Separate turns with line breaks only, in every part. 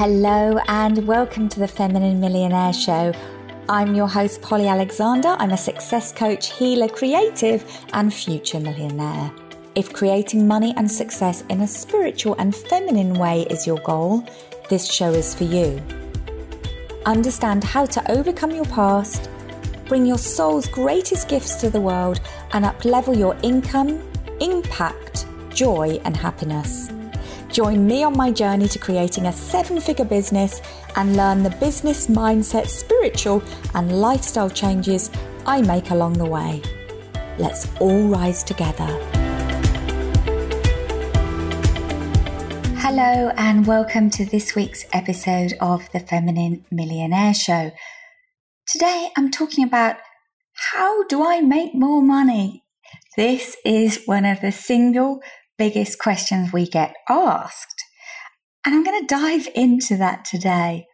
Hello, and welcome to the Feminine Millionaire Show. I'm your host, Polly Alexandre. I'm a success coach, healer, creative, and future millionaire. If creating money and success in a spiritual and feminine way is your goal, this show is for you. Understand how to overcome your past, bring your soul's greatest gifts to the world, and uplevel your income, impact, joy, and happiness. Join me on my journey to creating a seven figure business and learn the business mindset, spiritual, and lifestyle changes I make along the way. Let's all rise together. Hello, and welcome to this week's episode of the Feminine Millionaire Show. Today I'm talking about how do I make more money? This is one of the single biggest questions we get asked. And I'm going to dive into that today.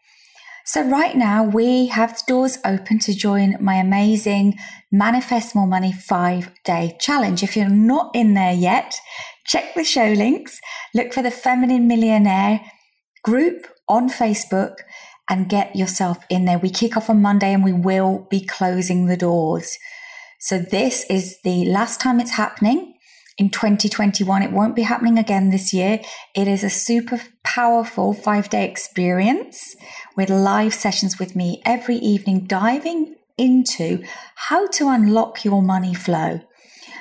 So, right now, we have the doors open to join my amazing Manifest More Money five day challenge. If you're not in there yet, check the show links, look for the Feminine Millionaire group on Facebook, and get yourself in there. We kick off on Monday and we will be closing the doors. So, this is the last time it's happening in 2021. It won't be happening again this year. It is a super powerful five day experience with live sessions with me every evening, diving into how to unlock your money flow,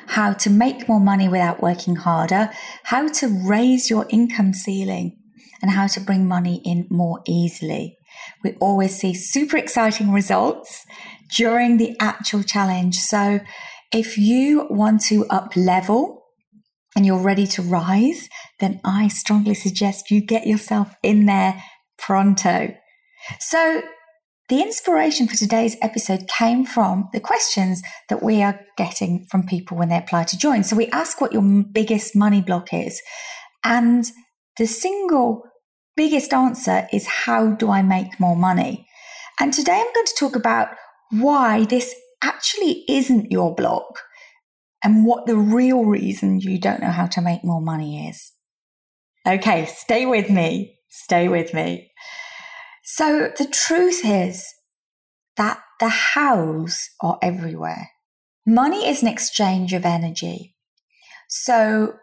how to make more money without working harder, how to raise your income ceiling, and how to bring money in more easily. We always see super exciting results during the actual challenge. So if you want to up level and you're ready to rise, then I strongly suggest you get yourself in there pronto. So, the inspiration for today's episode came from the questions that we are getting from people when they apply to join. So, we ask what your biggest money block is. And the single biggest answer is how do I make more money? And today I'm going to talk about why this actually isn't your block and what the real reason you don't know how to make more money is. Okay, stay with me. Stay with me. So the truth is that the hows are everywhere. Money is an exchange of energy. So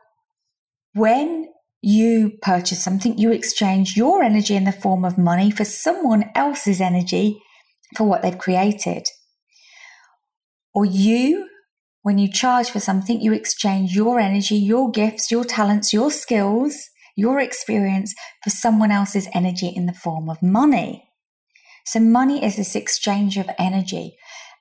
when you purchase something, you exchange your energy in the form of money for someone else's energy for what they've created. Or you when you charge for something, you exchange your energy, your gifts, your talents, your skills, your experience for someone else's energy in the form of money. So money is this exchange of energy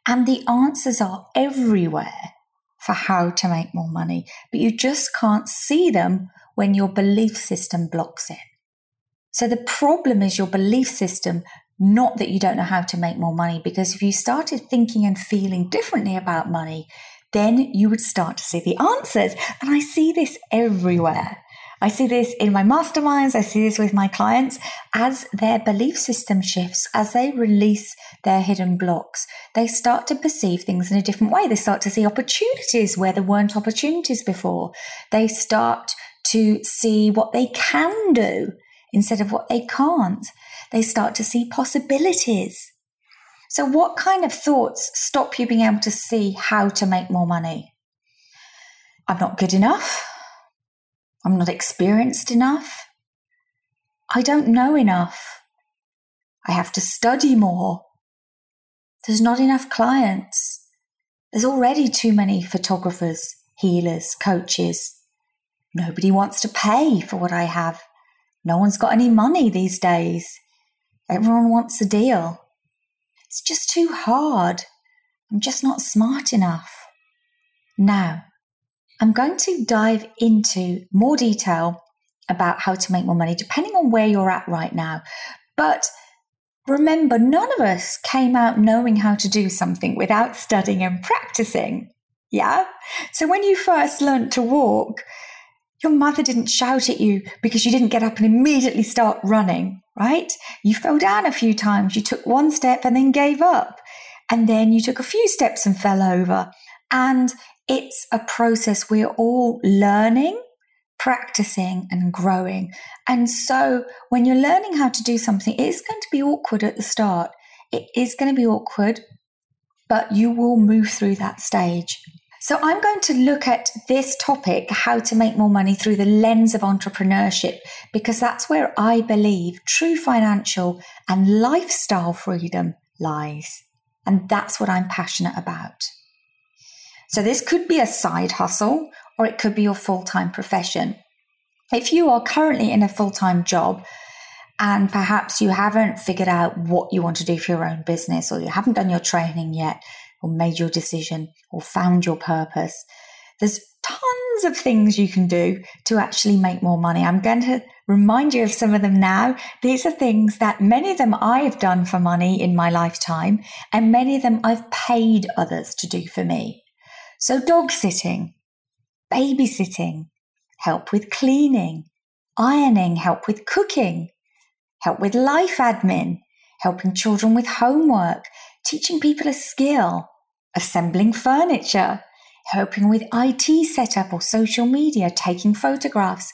and the answers are everywhere for how to make more money, but you just can't see them when your belief system blocks it. So the problem is your belief system, not that you don't know how to make more money, because if you started thinking and feeling differently about money, then you would start to see the answers. And I see this everywhere. I see this in my masterminds. I see this with my clients as their belief system shifts, as they release their hidden blocks, they start to perceive things in a different way. They start to see opportunities where there weren't opportunities before. They start to see what they can do instead of what they can't. They start to see possibilities so, what kind of thoughts stop you being able to see how to make more money? I'm not good enough. I'm not experienced enough. I don't know enough. I have to study more. There's not enough clients. There's already too many photographers, healers, coaches. Nobody wants to pay for what I have. No one's got any money these days. Everyone wants a deal. It's just too hard. I'm just not smart enough. Now, I'm going to dive into more detail about how to make more money, depending on where you're at right now. But remember, none of us came out knowing how to do something without studying and practicing. Yeah? So when you first learned to walk, your mother didn't shout at you because you didn't get up and immediately start running, right? You fell down a few times. You took one step and then gave up. And then you took a few steps and fell over. And it's a process we're all learning, practicing and growing. And so when you're learning how to do something, it's going to be awkward at the start. It is going to be awkward, but you will move through that stage. So I'm going to look at this topic, how to make more money through the lens of entrepreneurship, because that's where I believe true financial and lifestyle freedom lies. And that's what I'm passionate about. So this could be a side hustle or it could be your full time profession. If you are currently in a full time job and perhaps you haven't figured out what you want to do for your own business or you haven't done your training yet or made your decision or found your purpose, there's tons of things you can do to actually make more money. I'm going to remind you of some of them now. These are things that many of them I've done for money in my lifetime, and many of them I've paid others to do for me. So, dog sitting, babysitting, help with cleaning, ironing, help with cooking, help with life admin, helping children with homework, teaching people a skill, assembling furniture, helping with IT setup or social media, taking photographs,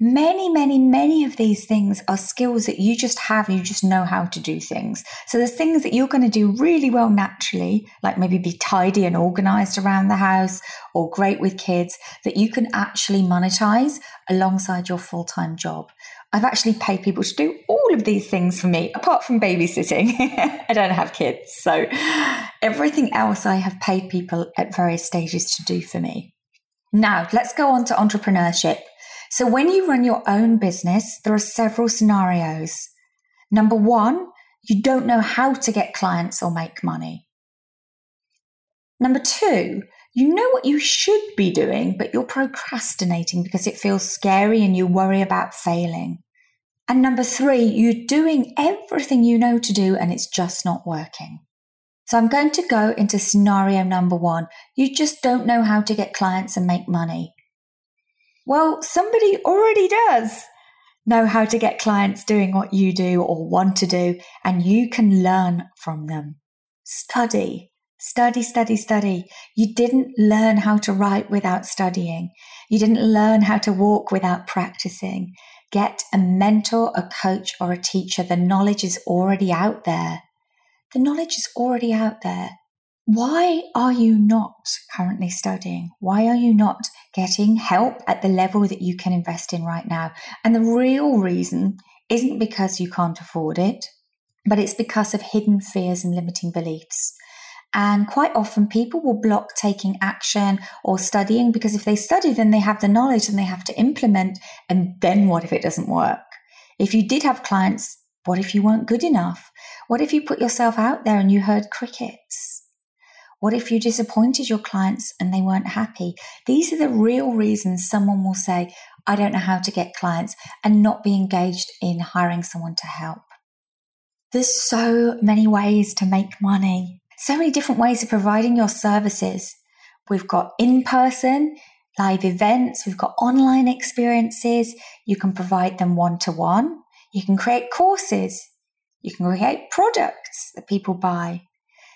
Many, many, many of these things are skills that you just have. You just know how to do things. So there's things that you're going to do really well naturally, like maybe be tidy and organized around the house or great with kids that you can actually monetize alongside your full time job. I've actually paid people to do all of these things for me, apart from babysitting. I don't have kids. So everything else I have paid people at various stages to do for me. Now, let's go on to entrepreneurship. So when you run your own business, there are several scenarios. Number one, you don't know how to get clients or make money. Number two, you know what you should be doing, but you're procrastinating because it feels scary and you worry about failing. And number three, you're doing everything you know to do and it's just not working. So I'm going to go into scenario number one. You just don't know how to get clients and make money. Well, somebody already does know how to get clients doing what you do or want to do, and you can learn from them. Study, study, study, study. You didn't learn how to write without studying. You didn't learn how to walk without practicing. Get a mentor, a coach, or a teacher. The knowledge is already out there. The knowledge is already out there. Why are you not currently studying? Why are you not getting help at the level that you can invest in right now? And the real reason isn't because you can't afford it, but it's because of hidden fears and limiting beliefs. And quite often people will block taking action or studying because if they study, then they have the knowledge and they have to implement. And then what if it doesn't work? If you did have clients, what if you weren't good enough? What if you put yourself out there and you heard crickets? What if you disappointed your clients and they weren't happy? These are the real reasons someone will say, I don't know how to get clients and not be engaged in hiring someone to help. There's so many ways to make money, so many different ways of providing your services. We've got in person, live events, we've got online experiences. You can provide them one to one. You can create courses. You can create products that people buy.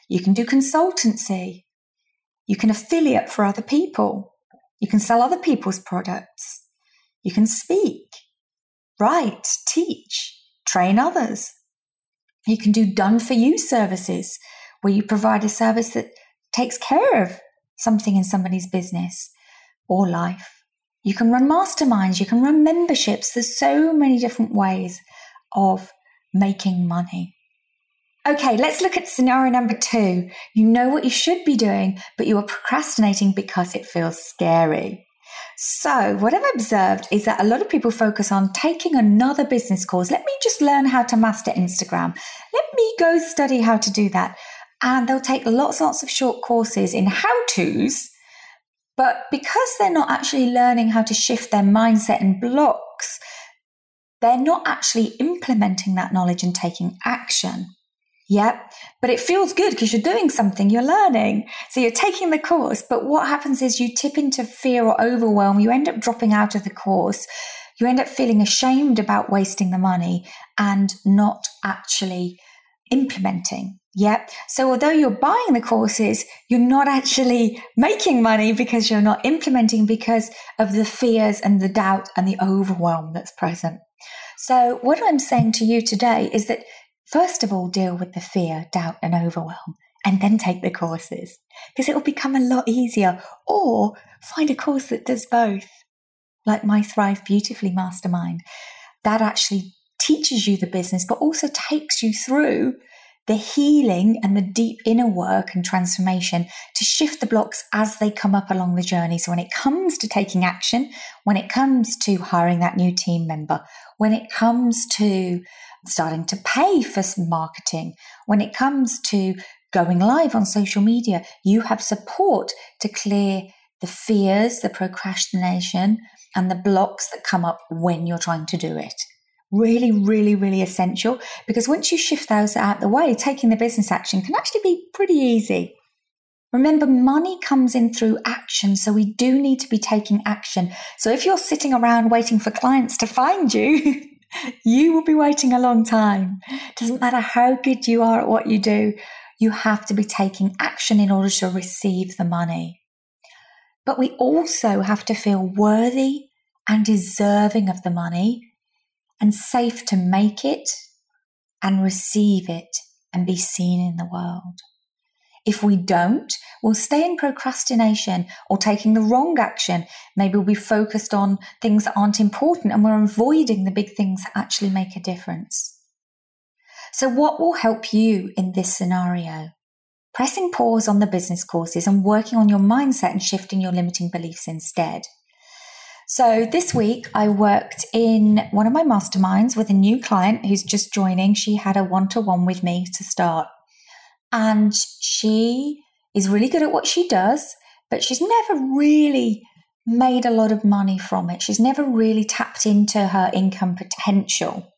You can do consultancy. You can affiliate for other people. You can sell other people's products. You can speak, write, teach, train others. You can do done for you services where you provide a service that takes care of something in somebody's business or life. You can run masterminds, you can run memberships. There's so many different ways of making money. Okay, let's look at scenario number two. You know what you should be doing, but you are procrastinating because it feels scary. So, what I've observed is that a lot of people focus on taking another business course. Let me just learn how to master Instagram. Let me go study how to do that. And they'll take lots lots of short courses in how to's. But because they're not actually learning how to shift their mindset and blocks, they're not actually implementing that knowledge and taking action. Yep. But it feels good because you're doing something, you're learning. So you're taking the course. But what happens is you tip into fear or overwhelm. You end up dropping out of the course. You end up feeling ashamed about wasting the money and not actually implementing. Yep. So although you're buying the courses, you're not actually making money because you're not implementing because of the fears and the doubt and the overwhelm that's present. So what I'm saying to you today is that first of all, deal with the fear, doubt and overwhelm and then take the courses because it will become a lot easier or find a course that does both like my Thrive Beautifully Mastermind. That actually teaches you the business, but also takes you through the healing and the deep inner work and transformation to shift the blocks as they come up along the journey. So when it comes to taking action, when it comes to hiring that new team member, when it comes to starting to pay for some marketing, when it comes to going live on social media, you have support to clear the fears, the procrastination, and the blocks that come up when you're trying to do it really, really, really essential because once you shift those out the way, taking the business action can actually be pretty easy. Remember, money comes in through action, so we do need to be taking action. So if you're sitting around waiting for clients to find you, you will be waiting a long time. Doesn't matter how good you are at what you do, you have to be taking action in order to receive the money. But we also have to feel worthy and deserving of the money and safe to make it and receive it and be seen in the world. If we don't, we'll stay in procrastination or taking the wrong action. Maybe we'll be focused on things that aren't important and we're avoiding the big things that actually make a difference. So, what will help you in this scenario? Pressing pause on the business courses and working on your mindset and shifting your limiting beliefs instead. So this week I worked in one of my masterminds with a new client who's just joining. She had a one to one with me to start. And she is really good at what she does, but she's never really made a lot of money from it. She's never really tapped into her income potential.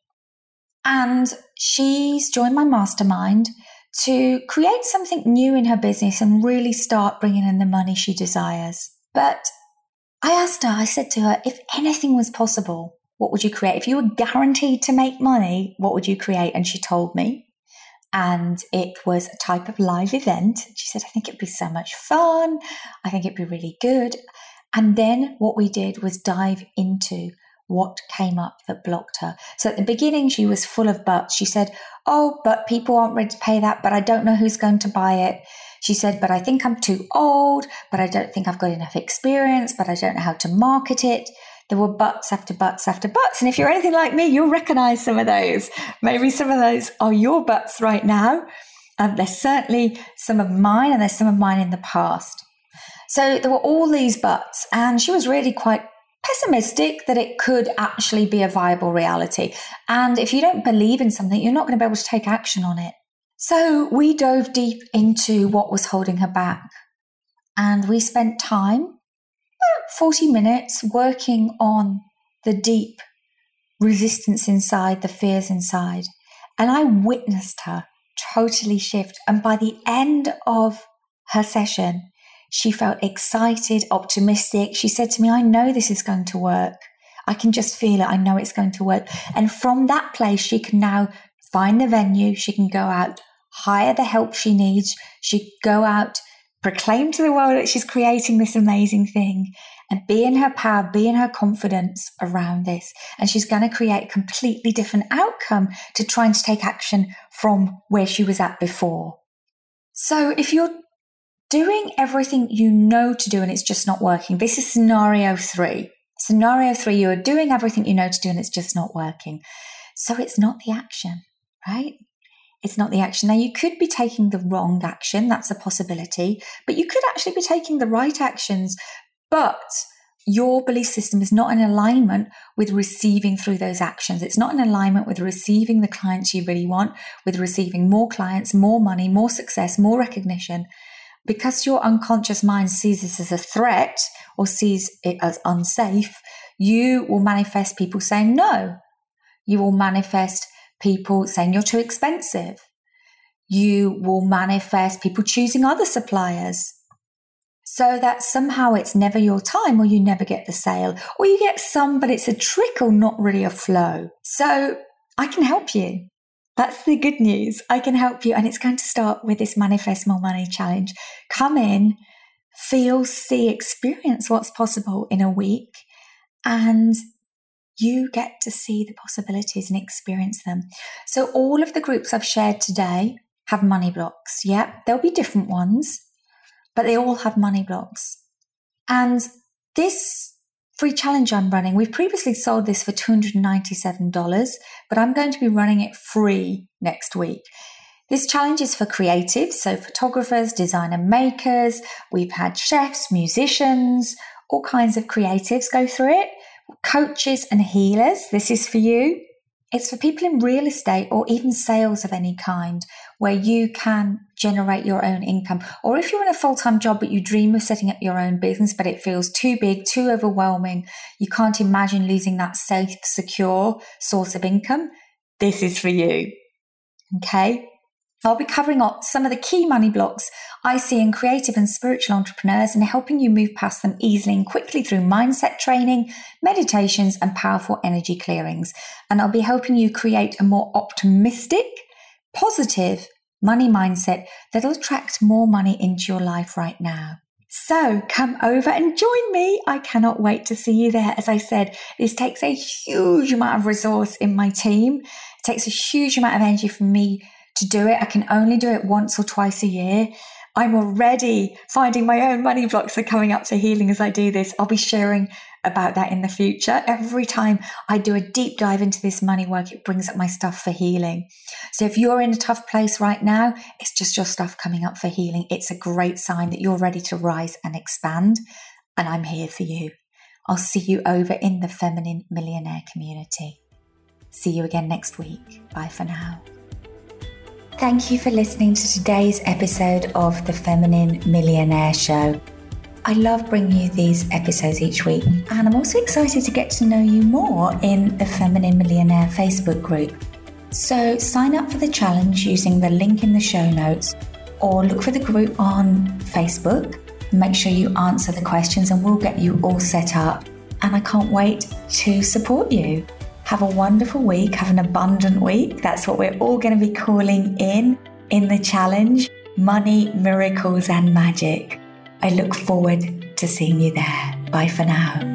And she's joined my mastermind to create something new in her business and really start bringing in the money she desires. But I asked her, I said to her, if anything was possible, what would you create? If you were guaranteed to make money, what would you create? And she told me. And it was a type of live event. She said, I think it'd be so much fun. I think it'd be really good. And then what we did was dive into what came up that blocked her. So at the beginning, she was full of buts. She said, Oh, but people aren't ready to pay that, but I don't know who's going to buy it. She said, but I think I'm too old, but I don't think I've got enough experience, but I don't know how to market it. There were buts after buts after buts. And if you're anything like me, you'll recognize some of those. Maybe some of those are your buts right now. Um, there's certainly some of mine, and there's some of mine in the past. So there were all these buts, and she was really quite pessimistic that it could actually be a viable reality. And if you don't believe in something, you're not going to be able to take action on it. So we dove deep into what was holding her back. And we spent time, 40 minutes, working on the deep resistance inside, the fears inside. And I witnessed her totally shift. And by the end of her session, she felt excited, optimistic. She said to me, I know this is going to work. I can just feel it. I know it's going to work. And from that place, she can now find the venue. She can go out, hire the help she needs. She go out, proclaim to the world that she's creating this amazing thing and be in her power, be in her confidence around this. And she's going to create a completely different outcome to trying to take action from where she was at before. So if you're doing everything you know to do and it's just not working, this is scenario three. Scenario three, you are doing everything you know to do and it's just not working. So it's not the action, right? It's not the action. Now, you could be taking the wrong action. That's a possibility. But you could actually be taking the right actions. But your belief system is not in alignment with receiving through those actions. It's not in alignment with receiving the clients you really want, with receiving more clients, more money, more success, more recognition. Because your unconscious mind sees this as a threat or sees it as unsafe, you will manifest people saying no. You will manifest people saying you're too expensive. You will manifest people choosing other suppliers. So that somehow it's never your time or you never get the sale or you get some, but it's a trickle, not really a flow. So I can help you. That's the good news. I can help you. And it's going to start with this Manifest More Money Challenge. Come in, feel, see, experience what's possible in a week. And you get to see the possibilities and experience them. So, all of the groups I've shared today have money blocks. Yeah, there'll be different ones, but they all have money blocks. And this free challenge I'm running. We've previously sold this for $297, but I'm going to be running it free next week. This challenge is for creatives, so photographers, designer makers. We've had chefs, musicians, all kinds of creatives go through it. Coaches and healers, this is for you. It's for people in real estate or even sales of any kind where you can generate your own income. Or if you're in a full time job, but you dream of setting up your own business, but it feels too big, too overwhelming, you can't imagine losing that safe, secure source of income, this is for you. Okay. I'll be covering up some of the key money blocks I see in creative and spiritual entrepreneurs and helping you move past them easily and quickly through mindset training, meditations, and powerful energy clearings. And I'll be helping you create a more optimistic, positive money mindset that'll attract more money into your life right now. So come over and join me. I cannot wait to see you there. As I said, this takes a huge amount of resource in my team. It takes a huge amount of energy from me to do it. I can only do it once or twice a year. I'm already finding my own money blocks are coming up to healing as I do this. I'll be sharing about that in the future. Every time I do a deep dive into this money work, it brings up my stuff for healing. So if you're in a tough place right now, it's just your stuff coming up for healing. It's a great sign that you're ready to rise and expand. And I'm here for you. I'll see you over in the Feminine Millionaire community. See you again next week. Bye for now. Thank you for listening to today's episode of the Feminine Millionaire Show. I love bringing you these episodes each week, and I'm also excited to get to know you more in the Feminine Millionaire Facebook group. So sign up for the challenge using the link in the show notes, or look for the group on Facebook. Make sure you answer the questions, and we'll get you all set up. And I can't wait to support you. Have a wonderful week. Have an abundant week. That's what we're all going to be calling in in the challenge Money, Miracles, and Magic. I look forward to seeing you there. Bye for now.